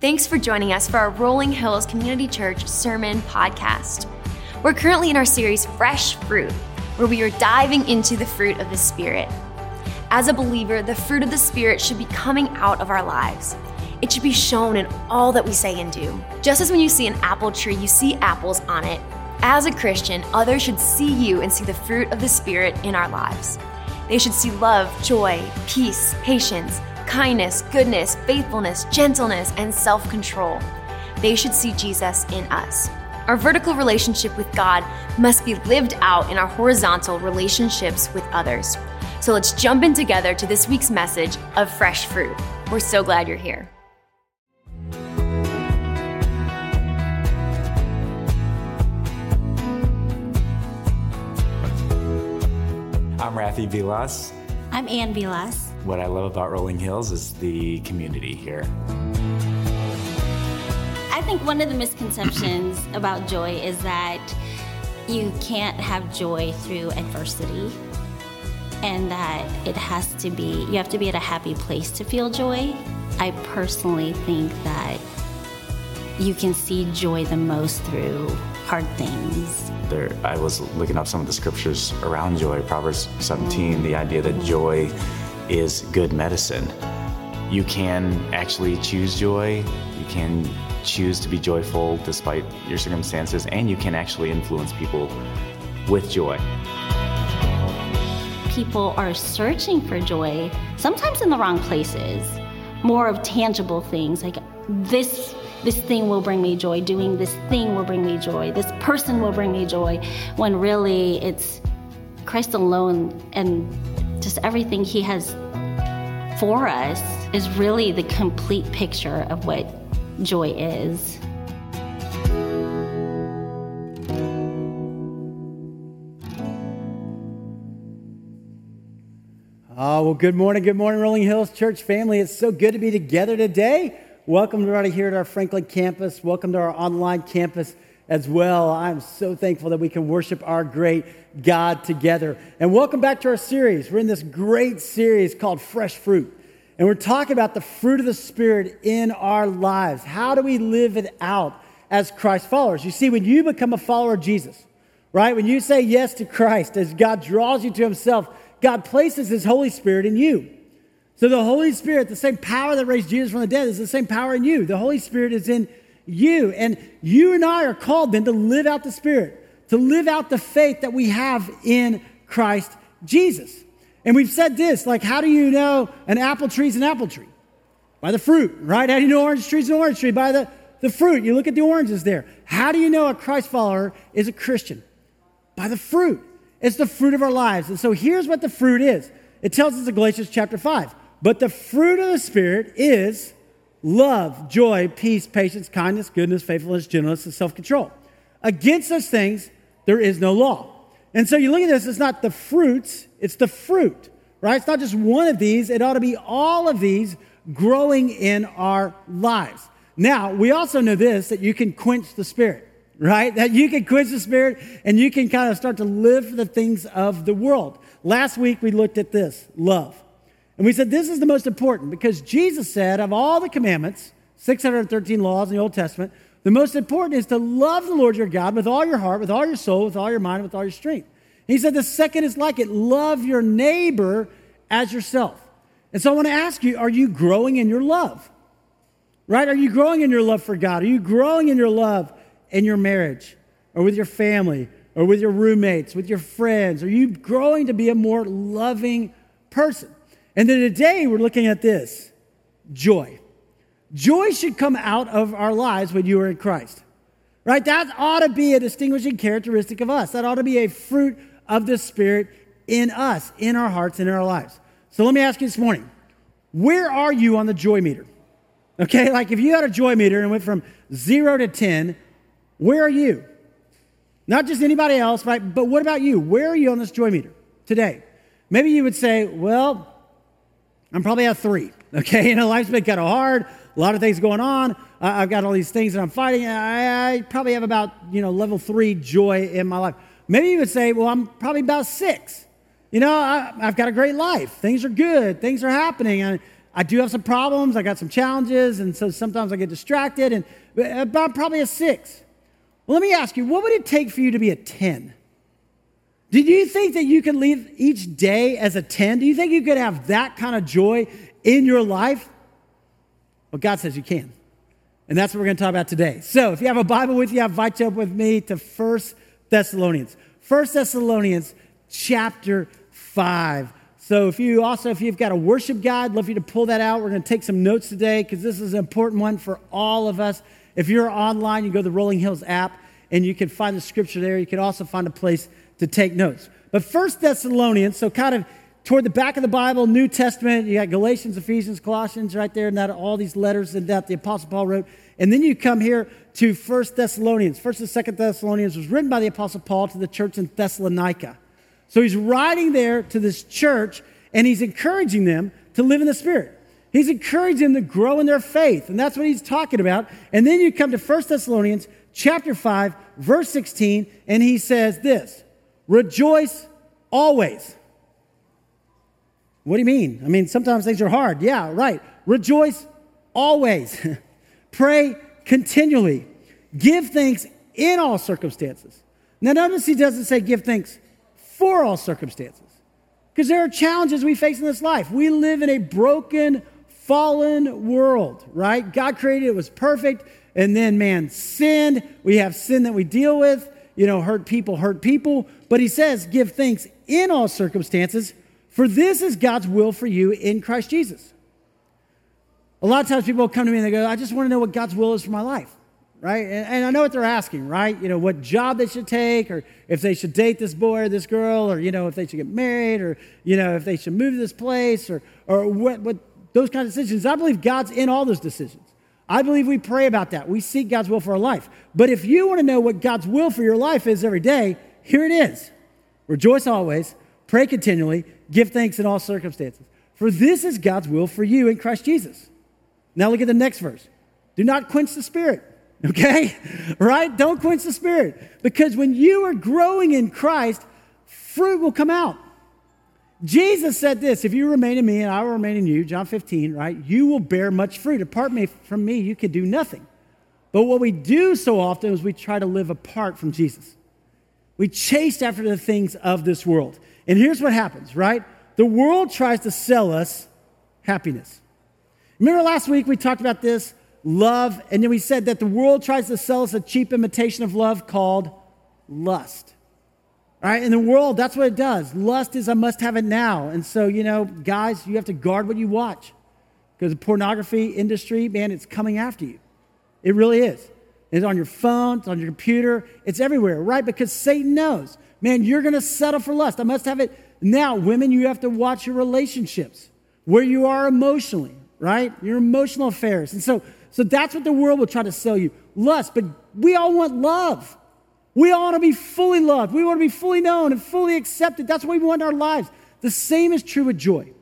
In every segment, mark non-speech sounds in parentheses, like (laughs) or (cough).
Thanks for joining us for our Rolling Hills Community Church Sermon Podcast. We're currently in our series Fresh Fruit, where we are diving into the fruit of the Spirit. As a believer, the fruit of the Spirit should be coming out of our lives. It should be shown in all that we say and do. Just as when you see an apple tree, you see apples on it. As a Christian, others should see you and see the fruit of the Spirit in our lives. They should see love, joy, peace, patience, kindness, goodness, faithfulness, gentleness, and self control. They should see Jesus in us. Our vertical relationship with God must be lived out in our horizontal relationships with others. So let's jump in together to this week's message of fresh fruit. We're so glad you're here. I'm Rafi Vilas. I'm Ann Vilas. What I love about Rolling Hills is the community here. I think one of the misconceptions (clears throat) about joy is that you can't have joy through adversity and that it has to be, you have to be at a happy place to feel joy. I personally think that you can see joy the most through hard things. There, I was looking up some of the scriptures around joy. Proverbs 17, the idea that joy is good medicine. You can actually choose joy. You can choose to be joyful despite your circumstances, and you can actually influence people with joy. People are searching for joy, sometimes in the wrong places. More of tangible things like this this thing will bring me joy, doing this thing will bring me joy, this person will bring me joy, when really it's Christ alone and just everything He has for us is really the complete picture of what joy is. Oh, well, good morning, good morning, Rolling Hills Church family. It's so good to be together today. Welcome to everybody here at our Franklin campus. Welcome to our online campus as well. I'm so thankful that we can worship our great God together. And welcome back to our series. We're in this great series called Fresh Fruit. And we're talking about the fruit of the Spirit in our lives. How do we live it out as Christ followers? You see, when you become a follower of Jesus, right? When you say yes to Christ, as God draws you to Himself, God places His Holy Spirit in you. So the Holy Spirit, the same power that raised Jesus from the dead, is the same power in you. The Holy Spirit is in you. And you and I are called then to live out the Spirit, to live out the faith that we have in Christ Jesus. And we've said this like, how do you know an apple tree is an apple tree? By the fruit, right? How do you know orange trees an orange tree? By the, the fruit. You look at the oranges there. How do you know a Christ follower is a Christian? By the fruit. It's the fruit of our lives. And so here's what the fruit is it tells us in Galatians chapter 5 but the fruit of the Spirit is love, joy, peace, patience, kindness, goodness, faithfulness, gentleness, and self control. Against those things, there is no law. And so you look at this, it's not the fruits, it's the fruit, right? It's not just one of these, it ought to be all of these growing in our lives. Now, we also know this that you can quench the Spirit, right? That you can quench the Spirit and you can kind of start to live for the things of the world. Last week, we looked at this love. And we said this is the most important because Jesus said, of all the commandments, 613 laws in the Old Testament, the most important is to love the Lord your God with all your heart, with all your soul, with all your mind, with all your strength. And he said the second is like it love your neighbor as yourself. And so I want to ask you are you growing in your love? Right? Are you growing in your love for God? Are you growing in your love in your marriage or with your family or with your roommates, with your friends? Are you growing to be a more loving person? And then today we're looking at this joy. Joy should come out of our lives when you are in Christ. Right? That ought to be a distinguishing characteristic of us. That ought to be a fruit of the Spirit in us, in our hearts, and in our lives. So let me ask you this morning where are you on the joy meter? Okay, like if you had a joy meter and went from zero to 10, where are you? Not just anybody else, right? But what about you? Where are you on this joy meter today? Maybe you would say, well, I'm probably at three. Okay, (laughs) you know, life's been kind of hard. A lot of things going on. Uh, I've got all these things that I'm fighting. I, I, probably have about you know level three joy in my life. Maybe you would say, well, I'm probably about six. You know, I, have got a great life. Things are good. Things are happening, and I do have some problems. I got some challenges. And so sometimes I get distracted. And about probably a six. Well, let me ask you, what would it take for you to be a 10? Did you think that you could leave each day as a 10? Do you think you could have that kind of joy in your life? Well, God says you can. And that's what we're going to talk about today. So if you have a Bible with you, invite you up with me to First Thessalonians. First Thessalonians chapter 5. So if you also, if you've got a worship guide, love you to pull that out. We're going to take some notes today because this is an important one for all of us. If you're online, you go to the Rolling Hills app and you can find the scripture there. You can also find a place to take notes. But First Thessalonians, so kind of toward the back of the Bible, New Testament, you got Galatians, Ephesians, Colossians right there, and that all these letters that the Apostle Paul wrote. And then you come here to First Thessalonians. First and Second Thessalonians was written by the Apostle Paul to the church in Thessalonica. So he's writing there to this church, and he's encouraging them to live in the Spirit. He's encouraging them to grow in their faith, and that's what he's talking about. And then you come to First Thessalonians chapter 5, verse 16, and he says this Rejoice always. What do you mean? I mean, sometimes things are hard. Yeah, right. Rejoice always. (laughs) Pray continually. Give thanks in all circumstances. Now, notice he doesn't say give thanks for all circumstances. Because there are challenges we face in this life. We live in a broken, fallen world, right? God created it was perfect, and then man sinned. We have sin that we deal with. You know, hurt people hurt people. But he says, give thanks in all circumstances, for this is God's will for you in Christ Jesus. A lot of times people come to me and they go, I just want to know what God's will is for my life, right? And, and, I know what they're asking, right? You know, what job they should take, or if they should date this boy or this girl, or, you know, if they should get married, or, you know, if they should move to this place, or, or what, what those kind of decisions. I believe God's in all those decisions. I believe we pray about that. We seek God's will for our life. But if you want to know what God's will for your life is every day, here it is Rejoice always, pray continually, give thanks in all circumstances. For this is God's will for you in Christ Jesus. Now look at the next verse. Do not quench the spirit, (laughs) okay? right? Don't quench the spirit. Because when you are growing in Christ, fruit will come out. Jesus said this if you remain in me and I will remain in you, John 15, right? You will bear much fruit. Apart from me, you can do nothing. But what we do so often is we try to live apart from Jesus. We chase after the things of this world. And here's what happens, right? The world tries to sell us happiness. Remember last week we talked about this love, and then we said that the world tries to sell us a cheap imitation of love called lust. Right? In the world, that's what it does. Lust is I must have it now. And so, you know, guys, you have to guard what you watch. Because the pornography industry, man, it's coming after you. It really is. It's on your phone, it's on your computer, it's everywhere, right? Because Satan knows, man, you're gonna settle for lust. I must have it now. Women, you have to watch your relationships, where you are emotionally right? Your emotional affairs. And so, so that's what the world will try to sell you lust. But we all want love. We all want to be fully loved. We want to be fully known and fully accepted. That's what we want in our lives. The same is true with joy.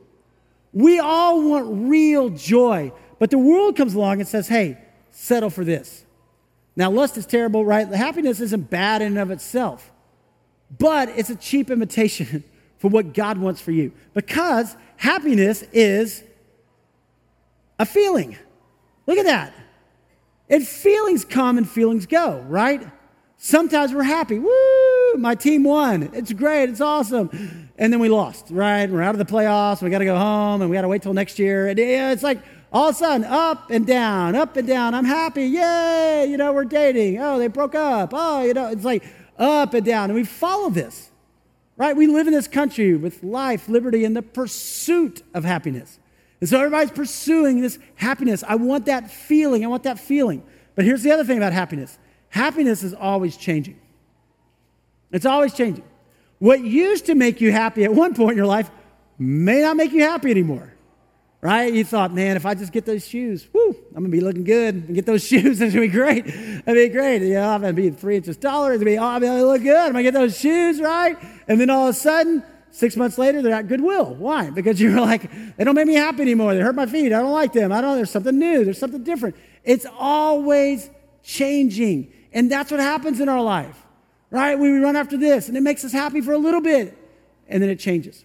We all want real joy. But the world comes along and says, hey, settle for this. Now, lust is terrible, right? Happiness isn't bad in and of itself, but it's a cheap imitation (laughs) for what God wants for you because happiness is a feeling. Look at that. And feelings come and feelings go, right? Sometimes we're happy. Woo, my team won. It's great. It's awesome. And then we lost, right? We're out of the playoffs. We got to go home and we got to wait till next year. And it's like all of a sudden up and down, up and down. I'm happy. Yay. You know, we're dating. Oh, they broke up. Oh, you know, it's like up and down. And we follow this, right? We live in this country with life, liberty, and the pursuit of happiness. And so everybody's pursuing this happiness. I want that feeling. I want that feeling. But here's the other thing about happiness happiness is always changing. It's always changing. What used to make you happy at one point in your life may not make you happy anymore. Right? You thought, man, if I just get those shoes, whoo, I'm gonna be looking good and get those (laughs) shoes, it's gonna be great. It'll be great. You know, I'm gonna be three inches taller, it's gonna be, oh, I'm gonna look good, I'm gonna get those shoes, right? And then all of a sudden, Six months later, they're at Goodwill. Why? Because (laughs) you're like, they don't make me happy anymore. They hurt my feet. I don't like them. I don't, there's something new. There's something different. It's always changing. And that's what happens in our life, right? We run after this and it makes us happy for a little bit and then it changes.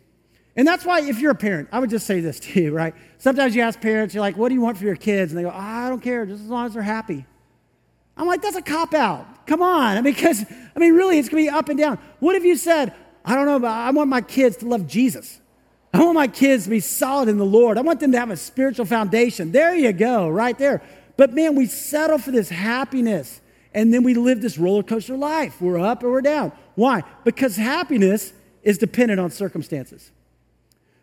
And that's why, if you're a parent, I would just say this (laughs) to you, right? Sometimes you ask parents, you're like, what do you want for your kids? And they go, oh, I don't care, just as long as they're happy. I'm like, that's a cop out. Come on. (laughs) I mean, because, I mean, really, it's going to be up and down. What if you said, I don't know, but I want my kids to love Jesus? I want my kids to be solid in the Lord. I want them to have a spiritual foundation. There you go, right there. But man, we settle for this happiness and then we live this roller coaster life. We're up or we're down. Why? Because happiness is dependent on circumstances.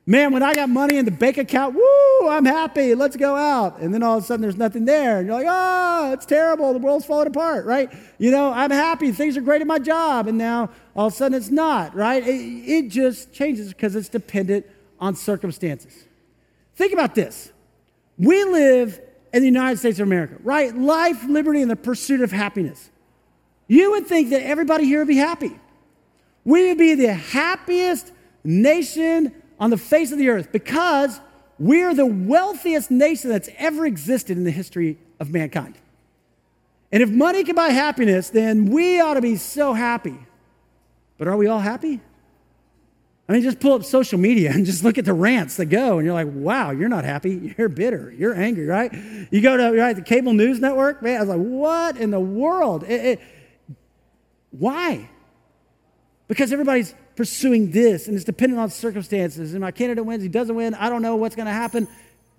Man, when I got money in the bank account, woo, I'm happy. Let's go out. And then all of a sudden there's nothing there. And you're like, oh, it's terrible. The world's falling apart, right? You know, I'm happy. Things are great at my job. And now all of a sudden it's not, right? It, it just changes because it's dependent on circumstances. Think about this. We live in the United States of America, right? Life, liberty, and the pursuit of happiness. You would think that everybody here would be happy. We would be the happiest nation on the face of the earth because we're the wealthiest nation that's ever existed in the history of mankind. And if money can buy happiness, then we ought to be so happy. But are we all happy? I mean, just pull up social media and just look at the rants that go, and you're like, wow, you're not happy. (laughs) You're bitter. You're angry, right? You go to right, the cable news network, man, I was like, what in the world? It, it, why? Because everybody's pursuing this, and it's dependent on circumstances. And my candidate wins, he doesn't win, I don't know what's going to happen.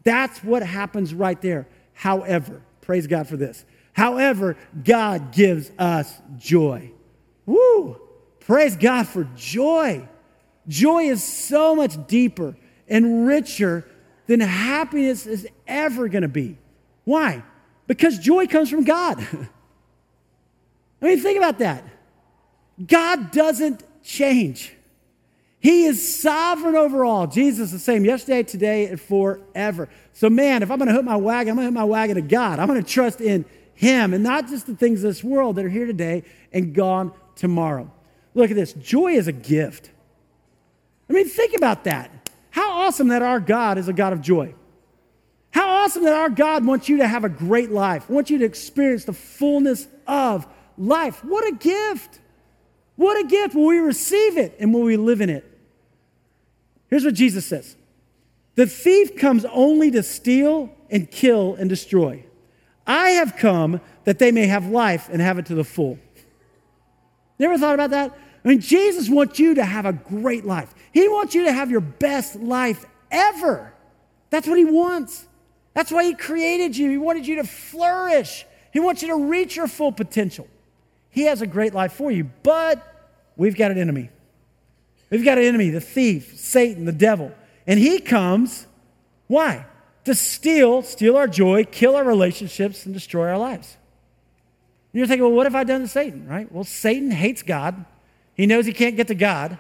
That's what happens right there. However, praise God for this. However, God gives us joy. Woo! Praise God for joy. Joy is so much deeper and richer than happiness is ever going to be. Why? Because joy comes from God. (laughs) I mean, think about that. God doesn't change. He is sovereign over all. Jesus is the same yesterday, today, and forever. So, man, if I'm going to hook my wagon, I'm going to hook my wagon to God. I'm going to trust in Him and not just the things of this world that are here today and gone tomorrow. Look at this joy is a gift. I mean, think about that. How awesome that our God is a God of joy. How awesome that our God wants you to have a great life, wants you to experience the fullness of life. What a gift! What a gift. Will we receive it and will we live in it? Here's what Jesus says The thief comes only to steal and kill and destroy. I have come that they may have life and have it to the full. You ever thought about that? I mean, Jesus wants you to have a great life. He wants you to have your best life ever. That's what He wants. That's why He created you. He wanted you to flourish, He wants you to reach your full potential. He has a great life for you, but we've got an enemy. We've got an enemy, the thief, Satan, the devil. And he comes, why? To steal, steal our joy, kill our relationships, and destroy our lives. And you're thinking, well, what have I done to Satan, right? Well, Satan hates God. He knows he can't get to God,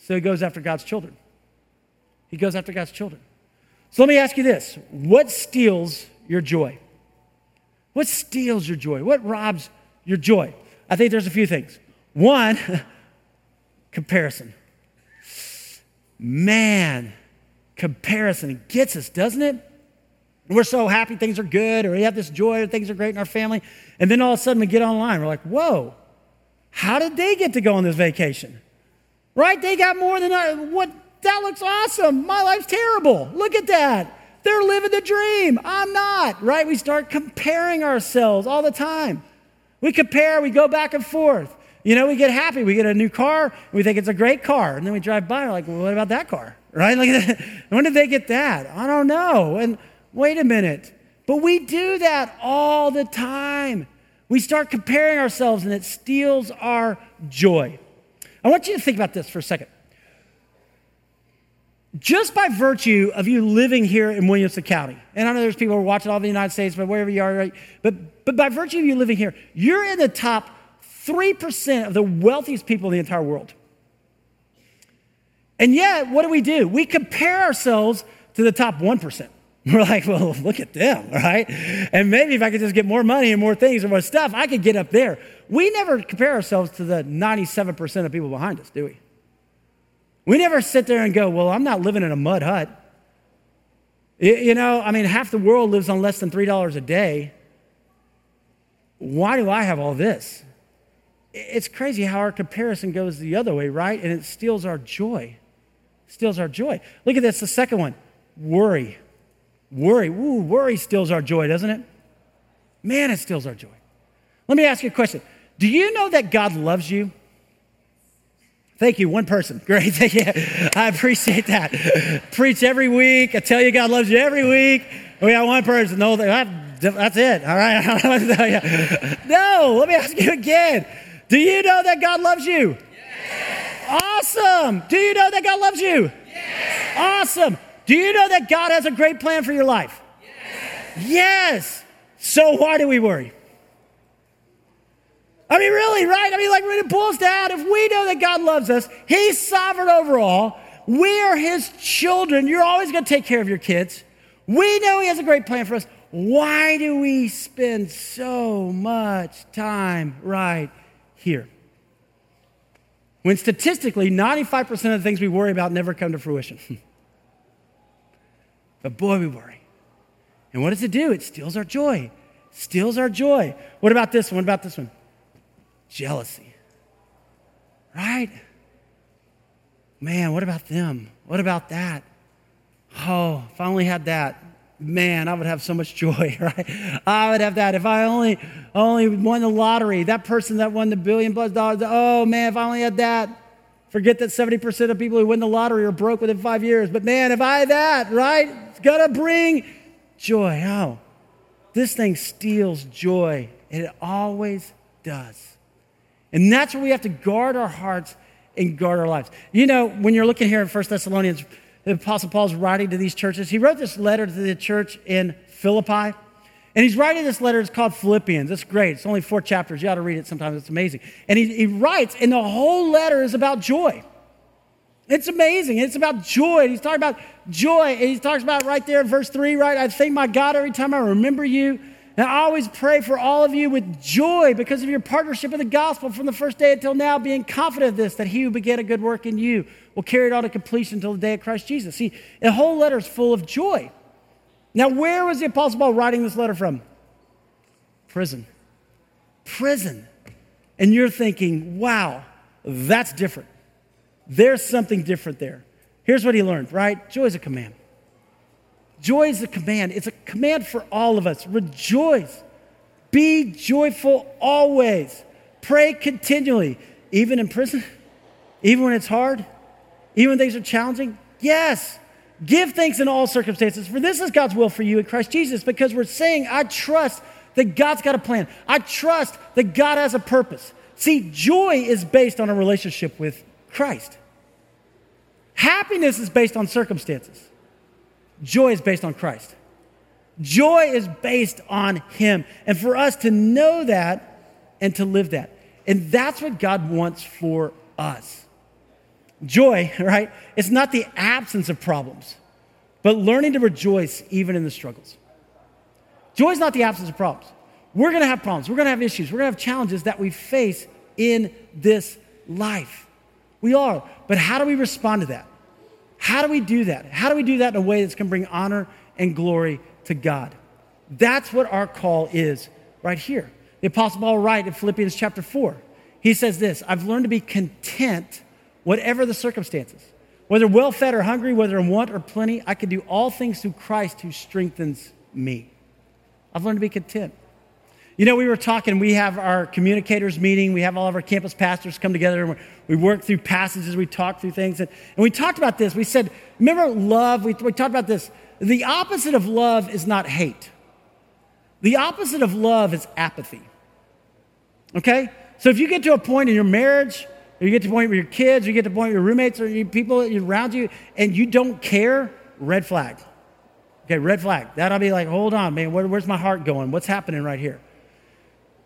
so he goes after God's children. He goes after God's children. So let me ask you this what steals your joy? What steals your joy? What robs your joy? I think there's a few things. One, (laughs) comparison. Man, comparison It gets us, doesn't it? We're so happy things are good, or we have this joy, or things are great in our family. And then all of a sudden we get online, we're like, whoa, how did they get to go on this vacation? Right? They got more than I, what? That looks awesome. My life's terrible. Look at that. They're living the dream. I'm not. Right? We start comparing ourselves all the time. We compare, we go back and forth. You know, we get happy. We get a new car. We think it's a great car. And then we drive by, we're like, well, what about that car? (laughs) Right? Like, (laughs) when did they get that? I don't know. And wait a minute. But we do that all the time. We start comparing ourselves and it steals our joy. I want you to think about this for a second. Just by virtue of you living here in Williamson County, and I know there's people who are watching all the United States, but wherever you are, right? But, but by virtue of you living here, you're in the top 3% of the wealthiest people in the entire world. And yet, what do we do? We compare ourselves to the top 1%. (laughs) We're like, well, look at them, (laughs) right? And maybe if I could just get more money and more things and more stuff, I could get up there. We never compare ourselves to the 97% of people behind us, do we? We never sit there and go, well, I'm not living in a mud hut. You know, I mean, half the world lives on less than $3 a day. Why do I have all this? It's crazy how our comparison goes the other way, right? And it steals our joy. steals our joy. Look at this, the second one worry. Worry. Ooh, worry steals our joy, doesn't it? Man, it steals our joy. Let me ask you a question. Do you know that God loves you? Thank you, one person. (laughs) Great, thank you. I appreciate that. Preach every week. I tell you, God loves you every week. Oh, we got one person. No, that's it. All right. (laughs) no, let me ask you again. Do you know that God loves you? Yes. Awesome. Do you know that God loves you? Yes. Awesome. Do you know that God has a great plan for your life? Yes. yes. So why do we worry? I mean, really, right? I mean, like when it boils down, if we know that God loves us, He's sovereign over all, we are His children. You're always going to take care of your kids. We know He has a great plan for us. Why do we spend so much time right here? When statistically, 95% of the things we worry about never come to fruition. (laughs) but boy, we worry. And what does it do? It steals our joy. Steals our joy. What about this one? What about this one? jealousy. Right? Man, what about them? What about that? Oh, if I only had that, man, I would have so much (laughs) joy, right? I would have that. If I only only won the lottery, that person that won the billion plus dollars, oh man, if I only had that. Forget that 70% of people who win the lottery are broke within five years. But man, if I had that, right? It's gonna bring joy. Oh, this thing steals joy. And It always does. And that's where we have to guard our hearts and guard our lives. You know, when you're looking here in 1 Thessalonians, the Apostle Paul's writing to these churches. He wrote this letter to the church in Philippi. And he's writing this letter, it's called Philippians. It's great. It's only four chapters. You ought to read it sometimes. It's amazing. And he, he writes, and the whole letter is about joy. It's amazing. It's about joy. He's talking about joy. And he talks about right there in verse 3, right? I thank my God every time I remember you. And I always pray for all of you with joy because of your partnership in the gospel from the first day until now, being confident of this, that he who began a good work in you will carry it on to completion until the day of Christ Jesus. See, the whole letter is full of joy. Now, where was the Apostle Paul writing this letter from? Prison. Prison. And you're thinking, wow, that's different. There's something different there. Here's what he learned, right? Joy is a command. Joy is a command. It's a command for all of us. Rejoice. Be joyful always. Pray continually, even in prison, even when it's hard, even things are challenging. Yes. Give thanks in all circumstances, for this is God's will for you in Christ Jesus, because we're saying, I trust that God's got a plan. I trust that God has a purpose. See, joy is based on a relationship with Christ. Happiness is based on circumstances. Joy is based on Christ. Joy is based on Him. And for us to know that and to live that. And that's what God wants for us. Joy, right? It's not the absence of problems, but learning to rejoice even in the struggles. Joy is not the absence of problems. We're going to have problems. We're going to have issues. We're going to have challenges that we face in this life. We are. But how do we respond to that? How do we do that? How do we do that in a way that's going to bring honor and glory to God? That's what our call is right here. The Apostle Paul writes in Philippians chapter 4. He says this I've learned to be content, whatever the circumstances. Whether well fed or hungry, whether in want or plenty, I can do all things through Christ who strengthens me. I've learned to be content. You know, we were talking, we have our communicators meeting, we have all of our campus pastors come together, and we work through passages, we talk through things. And, and we talked about this. We said, remember love? We, we talked about this. The opposite of love is not hate, the opposite of love is apathy. Okay? So if you get to a point in your marriage, or you get to a point where your kids, or you get to a point where your roommates, or your people around you, and you don't care, red flag. Okay, red flag. That'll be like, hold on, man, where, where's my heart going? What's happening right here?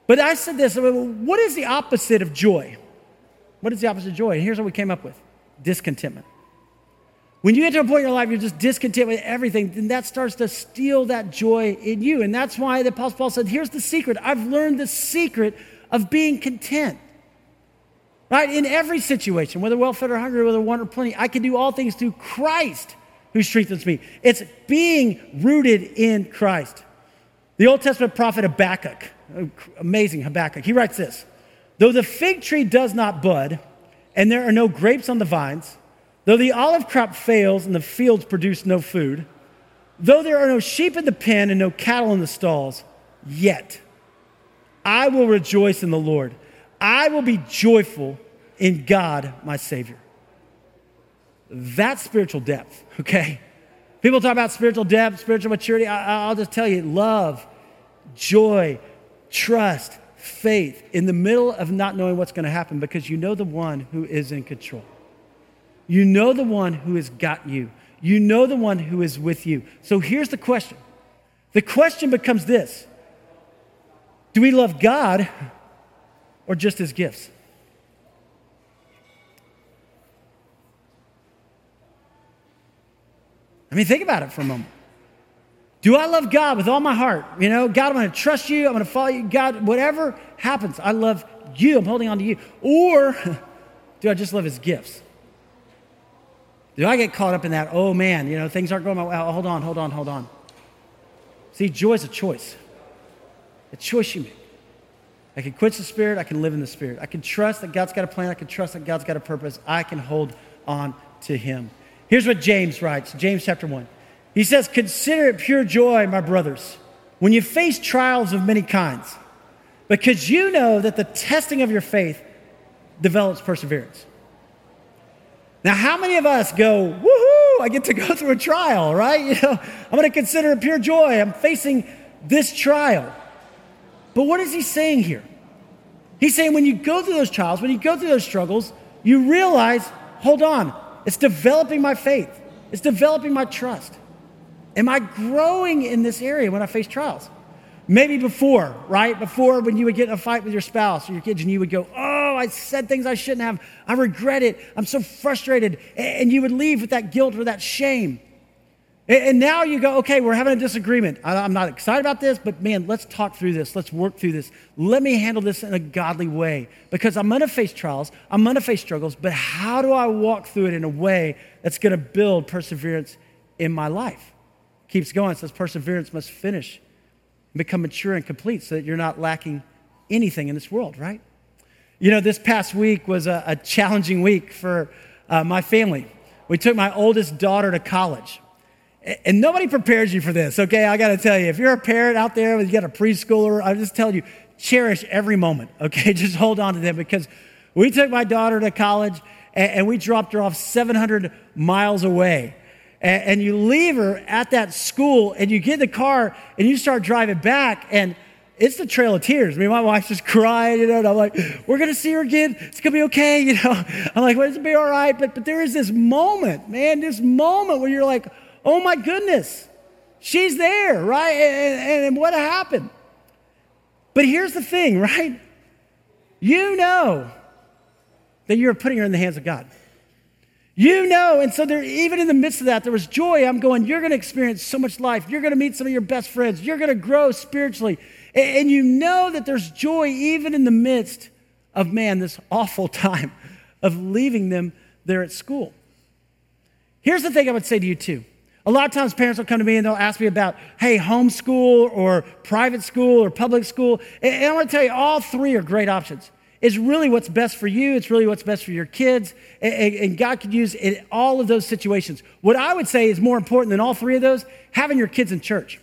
But I said this what is the opposite of joy? What is the opposite of joy? And here's what we came up with discontentment. When you get to a point in your life, you're just discontent with everything, then that starts to steal that joy in you. And that's why the Apostle Paul said, Here's the secret. I've learned the secret of being content. Right? In every situation, whether well fed or hungry, whether want or plenty, I can do all things through Christ who strengthens me. It's being rooted in Christ. The Old Testament prophet Habakkuk amazing Habakkuk. He writes this Though the fig tree does not bud, and there are no grapes on the vines, Though the olive crop fails and the fields produce no food, though there are no sheep in the pen and no cattle in the stalls, yet I will rejoice in the Lord. I will be joyful in God, my Savior. That's spiritual depth, (laughs) okay? People talk about spiritual depth, spiritual maturity. I, will just tell you love, joy, trust, faith in the middle of not knowing what's going to happen because you know the one who is in control. You know the one who has got you. You know the one who is with you. So here's the question the question becomes this Do we love God or just his gifts? I mean, think about it for a moment. Do I love God with all my heart? You know, God, I'm going to trust you. I'm going to follow you. God, whatever happens, I love you. I'm holding on to you. Or (laughs) do I just love his gifts? Do I get caught up in that? Oh man, you know, things aren't going my way. Oh, hold on, hold on, hold on. See, joy is a choice. A choice you make. I can quench the spirit, I can live in the spirit. I can trust that God's got a plan, I can trust that God's got a purpose. I can hold on to him. Here's what James writes, James chapter 1. He says, "Consider it pure joy, my brothers, when you face trials of many kinds, because you know that the testing of your faith develops perseverance." Now, how many of us go, woohoo, I get to go (laughs) through a trial, right? (laughs) You know, I'm going to consider it pure joy. I'm facing this trial. But what is he saying here? He's saying when you go through those trials, when you go through those struggles, you realize, hold on, it's developing my faith, it's developing my trust. Am I growing in this area when I face trials? Maybe before, right? Before when you would get in a fight with your spouse or your kids and you would go, oh, I said things I shouldn't have. I regret it. I'm so frustrated. And you would leave with that guilt or that shame. And now you go, okay, we're having a disagreement. I'm not excited about this, but man, let's talk through this. Let's work through this. Let me handle this in a godly way because I'm going to face trials. I'm going to face struggles, but how do I walk through it in a way that's going to build perseverance in my life? Keeps going, says perseverance must finish become mature and complete so that you're not lacking anything in this world, right? You know, this past week was a, a challenging week for uh, my family. We took my oldest daughter to college. And nobody prepares you for this, okay? I gotta tell you, if you're a parent out there, you got a preschooler, I just tell you, cherish every moment, okay? (laughs) Just hold on to them because we took my daughter to college and, we dropped her off 700 miles away and, and you leave her at that school and you get in the car and you start driving back and it's the trail of tears. I mean, my wife's just crying, you know, and I'm like, we're going to see her again. It's going to be okay, (laughs) you know. I'm like, well, it's going to be all right. But, but there is this moment, man, this moment where you're like, oh my goodness, she's there, right? And, and, and what happened? But here's the thing, (laughs) right? You know that you're putting her in the hands of God. You know, and so there, even in the midst of that, there was joy. I'm going, you're going to experience so much life. You're going to meet some of your best friends. You're going to grow spiritually. And, and you know that there's joy even in the midst of, man, this awful (laughs) time of leaving them there at school. Here's the thing I would say to you, too. A lot of times parents will come to me and they'll ask me about, hey, homeschool or private school or public school. And I want to tell you, all three are great options. It's really what's best for you. It's really what's best for your kids. And, God could use in all of those situations. What I would say is more important than all three of those having your kids in church.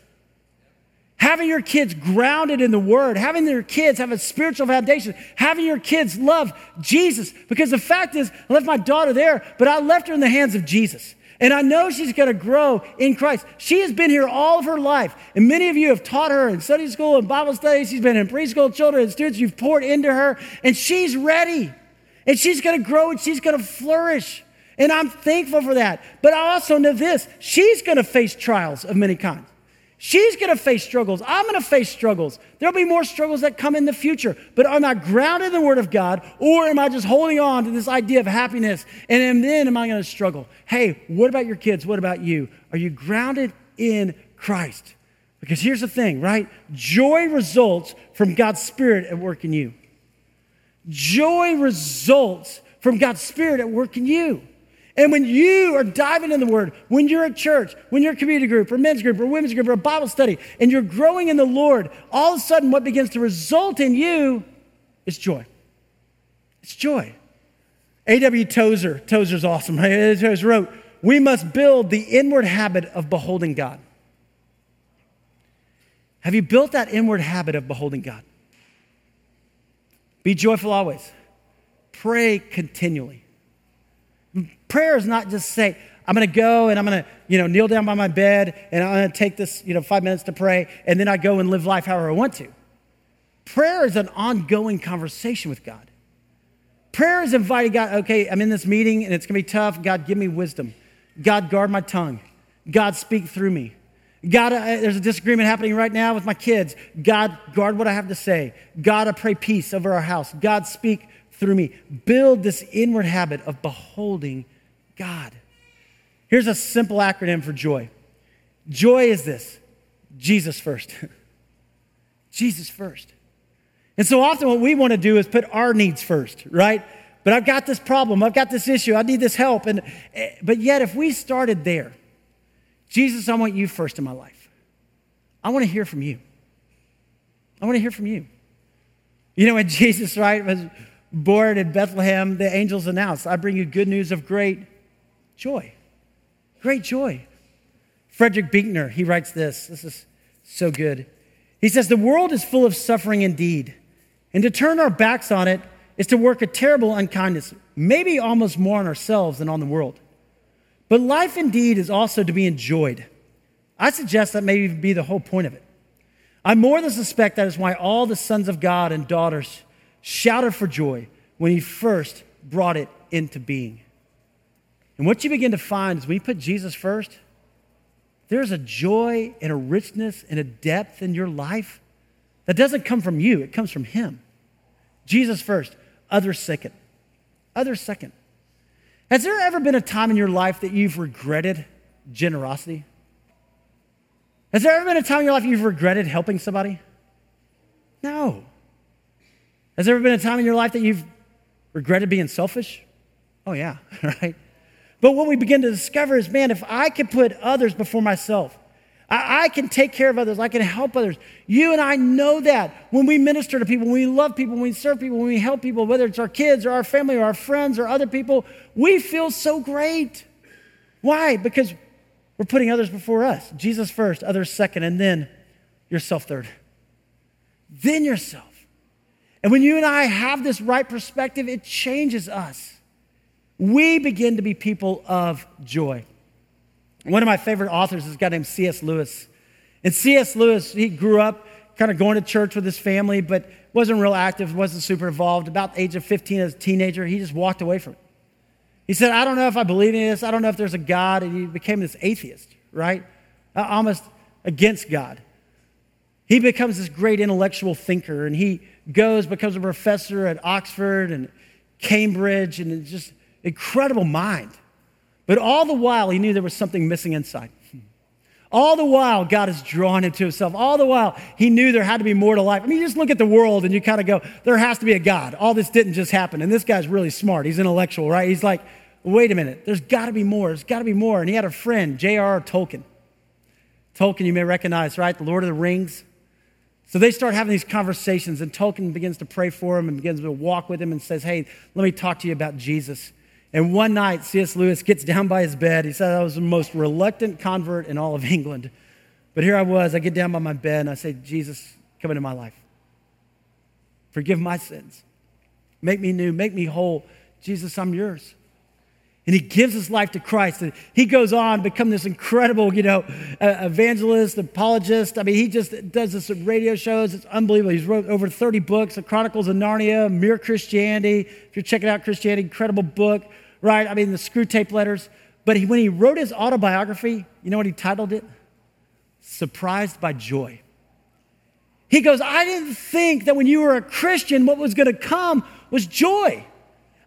Having your kids grounded in the word, having your kids have a spiritual foundation, having your kids love Jesus. Because the fact is, I left my daughter there, but I left her in the hands of Jesus. And I know she's going to grow in Christ. She has been here all of her life. And many of you have taught her in Sunday school and Bible studies. She's been in preschool children and students. You've poured into her, and she's ready. And she's going to grow and she's going to flourish. And I'm thankful for that. But I also know this she's going to face trials of many kinds. She's going to face struggles. I'm going to face struggles. There'll be more struggles that come in the future. But am I grounded in the Word of God or am I just holding on to this idea of happiness? And then am I going to struggle? Hey, what about your kids? What about you? Are you grounded in Christ? Because here's the thing, right? Joy results from God's Spirit at work in you. Joy results from God's Spirit at work in you. And when you are diving in the Word, when you're at church, when you're a community group or men's group or women's group or a Bible study, and you're growing in the Lord, all of a sudden what begins to result in you is joy. It's joy. A.W. Tozer, Tozer's awesome? (laughs) Tozer wrote, We must build the inward habit of beholding God. Have you built that inward habit of beholding God? Be joyful always. Pray continually. Prayer is not just say, I'm going to go and I'm going to, you know, kneel down by my bed and I'm going to take this, you know, five minutes to pray and then I go and live life however I want to. Prayer is an ongoing conversation with God. Prayer is inviting God, okay, I'm in this meeting and it's going to be tough. God, give me wisdom. God, guard my tongue. God, speak through me. God, uh, there's a disagreement happening right now with my kids. God, guard what I have to say. God, I pray peace over our house. God, speak through me. Build this inward habit of beholding God. Here's a simple acronym for joy joy is this Jesus first. (laughs) Jesus first. And so often, what we want to do is put our needs first, right? But I've got this problem, I've got this issue, I need this help. And, eh, but yet, if we started there, Jesus, I want you first in my life. I want to hear from you. I want to hear from you. You know, when (laughs) Jesus, right, was born in Bethlehem, the angels announced, I bring you good news of great joy. Great joy. Frederick Buechner, he writes this. This is so good. He says, The world is full of suffering indeed, and to turn our backs on it is to work a terrible unkindness, maybe almost more on ourselves than on the world. But life indeed is also to be enjoyed. I suggest that may be the whole point of it. I more than suspect that is why all the sons of God and daughters shouted for joy when he first brought it into being. And what you begin to find is when you put Jesus first, there's a joy and a richness and a depth in your life that doesn't come from you, it comes from him. Jesus first, others second. Others second. Has there ever been a time in your life that you've regretted generosity? Has there ever been a time in your life you've regretted helping somebody? No. Has there ever been a time in your life that you've regretted being selfish? Oh, yeah, (laughs) right? But what we begin to discover is man, if I can put others before myself, I, I, can take care of others. I can help others. You and I know that when we minister to people, when we love people, when we serve people, when we help people, whether it's our kids or our family or our friends or other people, we feel so great. Why? Because we're putting others before us. Jesus first, others second, and then yourself third. Then yourself. And when you and I have this right perspective, it changes us. We begin to be people of joy. One of my favorite authors is a guy named C.S. Lewis. And C.S. Lewis, he grew up kind of going to church with his family, but wasn't real active, wasn't super involved. About the age of 15 as a teenager, he just walked away from it. He said, I don't know if I believe in this. I don't know if there's a God. And he became this atheist, right? Almost against God. He becomes this great intellectual thinker, and he goes, becomes a professor at Oxford and Cambridge, and just incredible mind. But all the while, he knew there was something missing inside. All the while, God is drawn him to himself. All the while, he knew there had to be more to life. I mean, you just look at the world and you kind of go, there has to be a God. All this didn't just happen. And this guy's really smart. He's intellectual, right? He's like, wait a minute, there's got to be more. There's got to be more. And he had a friend, J.R.R. Tolkien. Tolkien, you may recognize, right? The Lord of the Rings. So they start having these conversations, and Tolkien begins to pray for him and begins to walk with him and says, Hey, let me talk to you about Jesus. And one night, C.S. Lewis gets down by his bed. He said, I was the most reluctant convert in all of (laughs) England. But here I was. I get down by my bed and I say, Jesus, come into my life. Forgive my sins. Make me new. Make me whole. Jesus, I'm yours. And he gives his life to Christ. And he goes on to become this incredible, you know, uh, evangelist, apologist. I mean, he just does this radio shows. It's unbelievable. He's wrote over 30 books, The Chronicles of Narnia, Mere Christianity. If you're checking out Christianity, incredible book right? I mean, the Screwtape letters. But he, when he wrote his autobiography, you know what he titled it? Surprised by Joy. He goes, I didn't think that when you were a Christian, what was going to come was joy.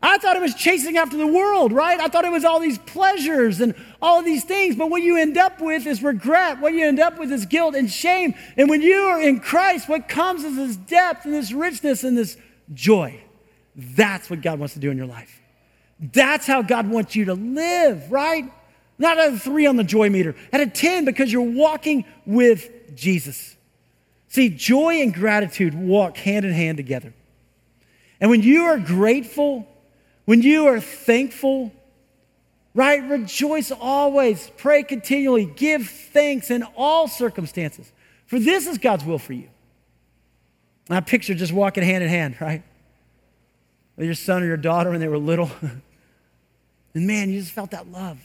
I thought it was chasing after the world, right? I thought it was all these pleasures and all these things. But what you end up with is regret. What you end up with is guilt and shame. And when you are in Christ, what comes is this depth and this richness and this joy. That's what God wants to do in your life. That's how God wants you to live, right? Not at a three on the joy meter, at a 10 because you're walking with Jesus. See, joy and gratitude walk hand in hand together. And when you are grateful, when you are thankful, right? Rejoice always, pray continually, give thanks in all circumstances, for this is God's will for you. And I picture just walking hand in hand, right? With your son or your daughter when they were little. (laughs) and man, you just felt that love.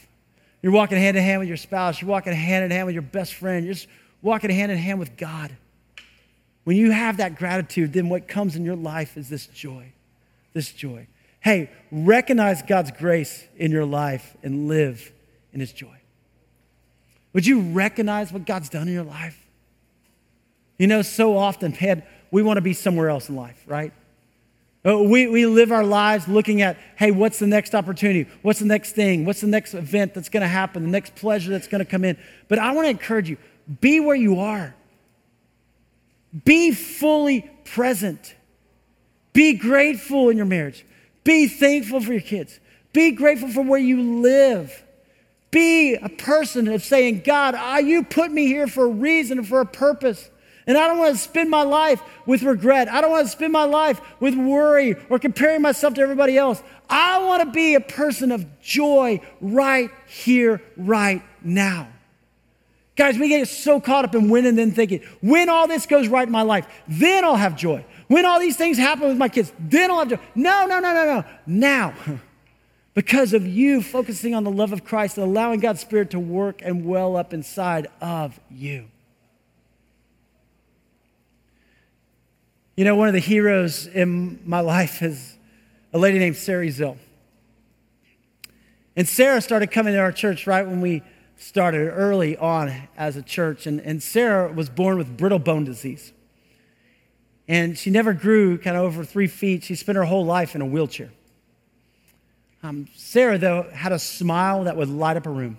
You're walking hand in hand with your spouse, you're walking hand in hand with your best friend, you're just walking hand in hand with God. When you have that gratitude, then what comes in your life is this joy. This joy. Hey, recognize God's grace in your life and live in His joy. Would you recognize what God's done in your life? You know, so often, man, we want to be somewhere else in life, right? Uh, we, we live our lives looking at, hey, what's the next opportunity? What's the next thing? What's the next event that's going to happen? The next pleasure that's going to come in? But I want to encourage you be where you are, be fully present, be grateful in your marriage, be thankful for your kids. Be grateful for where you live. Be a person of saying, God, I, you put me here for a reason and for a purpose. And I don't want to spend my life with regret. I don't want to spend my life with worry or comparing myself to everybody else. I want to be a person of joy right here, right now. Guys, we get so caught up in winning and then thinking, when all this goes right in my life, then I'll have joy. When all these things happen with my kids, then I'll have to. No, no, no, no, no. Now, (laughs) because of you focusing on the love of Christ and allowing God's Spirit to work and well up inside of you. You know, one of the heroes in my life is a lady named Sarah Zill. And Sarah started coming to our church right when we started early on as a church. And, and Sarah was born with brittle bone disease. And she never grew kind of over three feet. She spent her whole life in a wheelchair. Um, Sarah, though, had a smile that would light up a room.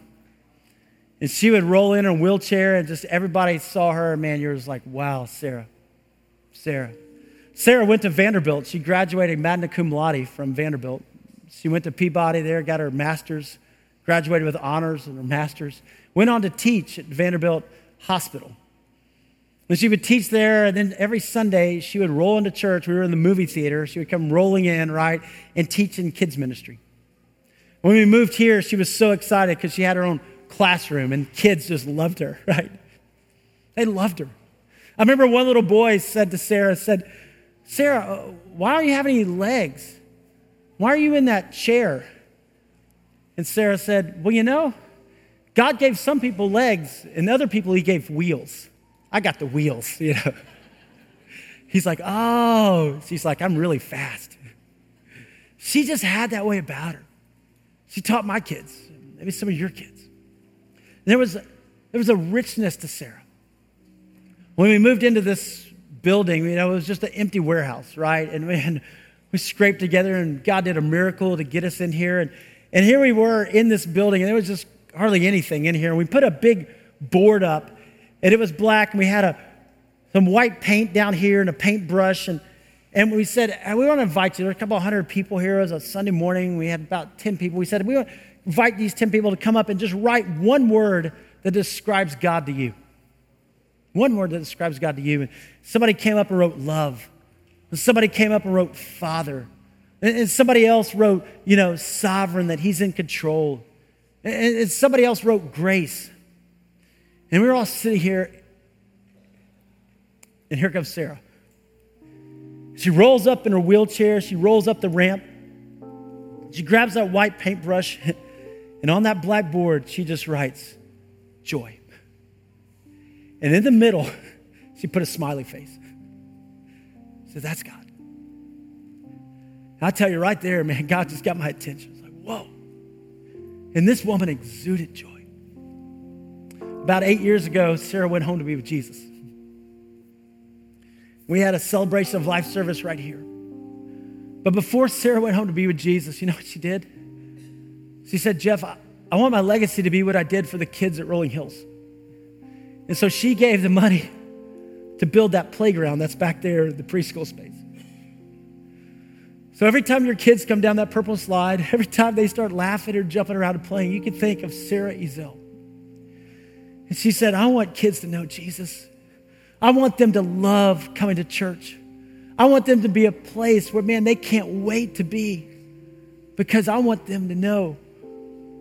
And she would roll in her wheelchair, and just everybody saw her. Man, you're just like, wow, Sarah. Sarah. Sarah went to Vanderbilt. She graduated magna cum laude from Vanderbilt. She went to Peabody there, got her master's, graduated with honors and her master's, went on to teach at Vanderbilt Hospital. And she would teach there, and then every Sunday she would roll into church. We were in the movie theater. She would come rolling in, right, and teach in kids' ministry. When we moved here, she was so excited because she had her own classroom, and kids just loved her, (laughs) right? They loved her. I remember one little boy said to Sarah, said, Sarah, uh, why don't you have any legs? Why are you in that chair? And Sarah said, Well, you know, God gave some people legs, and other people he gave wheels. I got the wheels, (laughs) you know. He's like, oh, she's like, I'm really fast. She just had that way about her. She taught my kids, maybe some of your kids. There was, there was a richness to Sarah. When we moved into this building, you know, it was just an empty warehouse, right? And we, we scraped together, and God did a miracle to get us in here. And, and here we were in this building, and there was just hardly anything in here. And we put a big board up and it was black, and we had a, some white paint down here and a paintbrush. And, and we said, uh, We want to invite you. There were a couple hundred people here. It was a Sunday morning. We had about 10 people. We said, We want to invite these 10 people to come up and just write one word that describes God to you. One word that describes God to you. And somebody came up and wrote love. And somebody came up and wrote father. And somebody else wrote, you know, sovereign, that he's in control. And somebody else wrote grace. And we were all sitting here, and here comes Sarah. She rolls up in her wheelchair, she rolls up the ramp, she grabs that white paintbrush, (laughs) and on that blackboard, she just writes, Joy. And in the middle, (laughs) she put a smiley face. Said, That's God. And I tell you right there, man, God just got my attention. It's like, Whoa. And this woman exuded joy. About eight years ago, Sarah went home to be with Jesus. We had a celebration of life service right here. But before Sarah went home to be with Jesus, you know what she did? She said, Jeff, I, I want my legacy to be what I did for the kids at Rolling Hills. And so she gave the money to build that playground that's back there, the preschool space. So every time your kids come down that purple slide, (laughs) every time they start laughing or jumping around and playing, you can think of Sarah Ezel. And she said, I want kids to know Jesus. I want them to love coming to church. I want them to be a place where, man, they can't wait to be. because I want them to know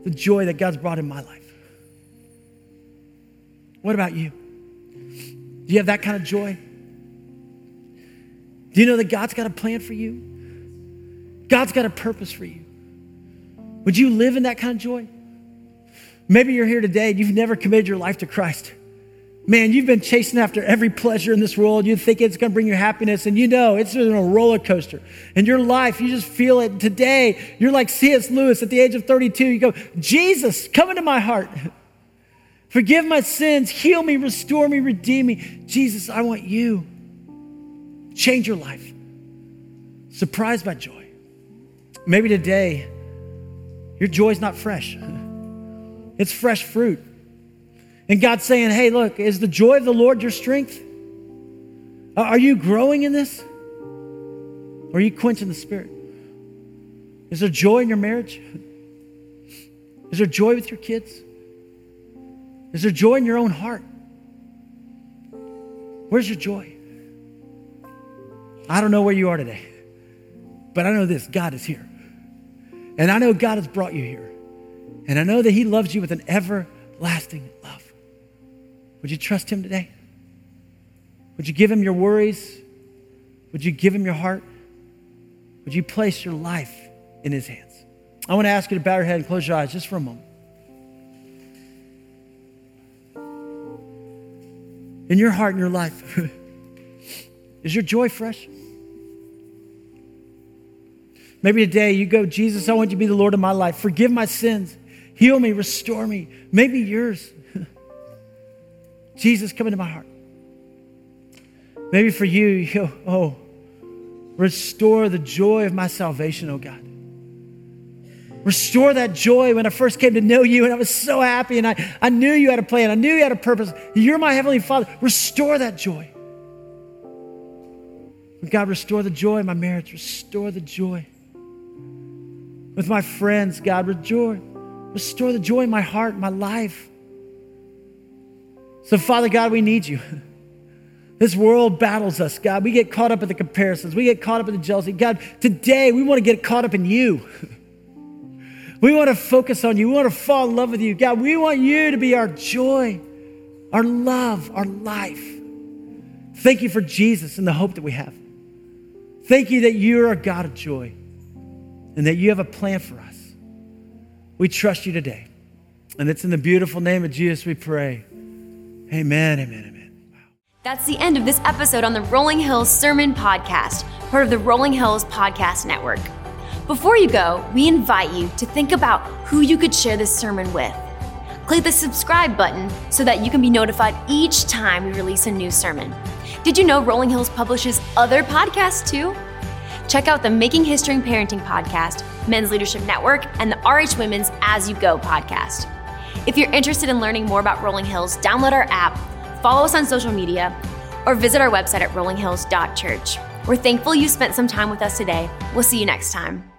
the joy that God's brought in my life. What about you? Do you have that kind of joy? Do you know that God's got a plan for you? God's got a purpose for you. Would you live in that kind of joy? Maybe you're here today and you've never committed your life to Christ. Man, you've been chasing after every pleasure in this world. You think it's going to bring you happiness, and you know it's a roller coaster. In your life, you just feel it. Today, you're like C.S. Lewis at the age of 32. You go, Jesus, come into my heart. Forgive my sins, heal me, restore me, redeem me. Jesus, I want you. Change your life. Surprised by joy. Maybe today, your joy's not fresh, it's fresh fruit. And God's saying, hey, look, is the joy of the Lord your strength? Are you growing in this? Or are you quenching the spirit? Is there joy in your marriage? Is there joy with your kids? Is there joy in your own heart? Where's your joy? I don't know where you are today, but I know this God is here. And I know God has brought you here. And I know that He loves you with an everlasting love. Would you trust Him today? Would you give Him your worries? Would you give Him your heart? Would you place your life in His hands? I want to ask you to bow your head and close your eyes just for a moment. In your heart and your life, (laughs) is your joy fresh? Maybe today you go, Jesus, I want you to be the Lord of my life. Forgive my sins. Heal me, restore me. Maybe yours. (laughs) Jesus, come into my heart. Maybe for you, you oh, restore the joy of my salvation, oh God. Restore that joy when I first came to know you and I was so happy and I, I knew you had a plan. I knew you had a purpose. You're my Heavenly Father. Restore that joy. God, restore the joy in my marriage. Restore the joy with my friends, God. Restore, restore the joy in my heart, my life. So, Father God, we need you. (laughs) This world battles us, God. We get caught up in the comparisons. We get caught up in the jealousy. God, today we want to get caught up in you. (laughs) We want to focus on you. We want to fall in love with you. God, we want you to be our joy, our love, our life. Thank you for Jesus and the hope that we have. Thank you that you're a God of joy and that you have a plan for us. We trust you today. And it's in the beautiful name of Jesus we pray. Amen, amen, amen. That's the end of this episode on the Rolling Hills Sermon Podcast, part of the Rolling Hills Podcast Network. Before you go, we invite you to think about who you could share this sermon with. Click the subscribe button so that you can be notified each time we release a new sermon. Did you know Rolling Hills publishes other podcasts too? Check out the Making History and Parenting podcast, Men's Leadership Network, and the RH Women's As You Go podcast. If you're interested in learning more about Rolling Hills, download our app, follow us on social media, or visit our website at rollinghills.church. We're thankful you spent some time with us today. We'll see you next time.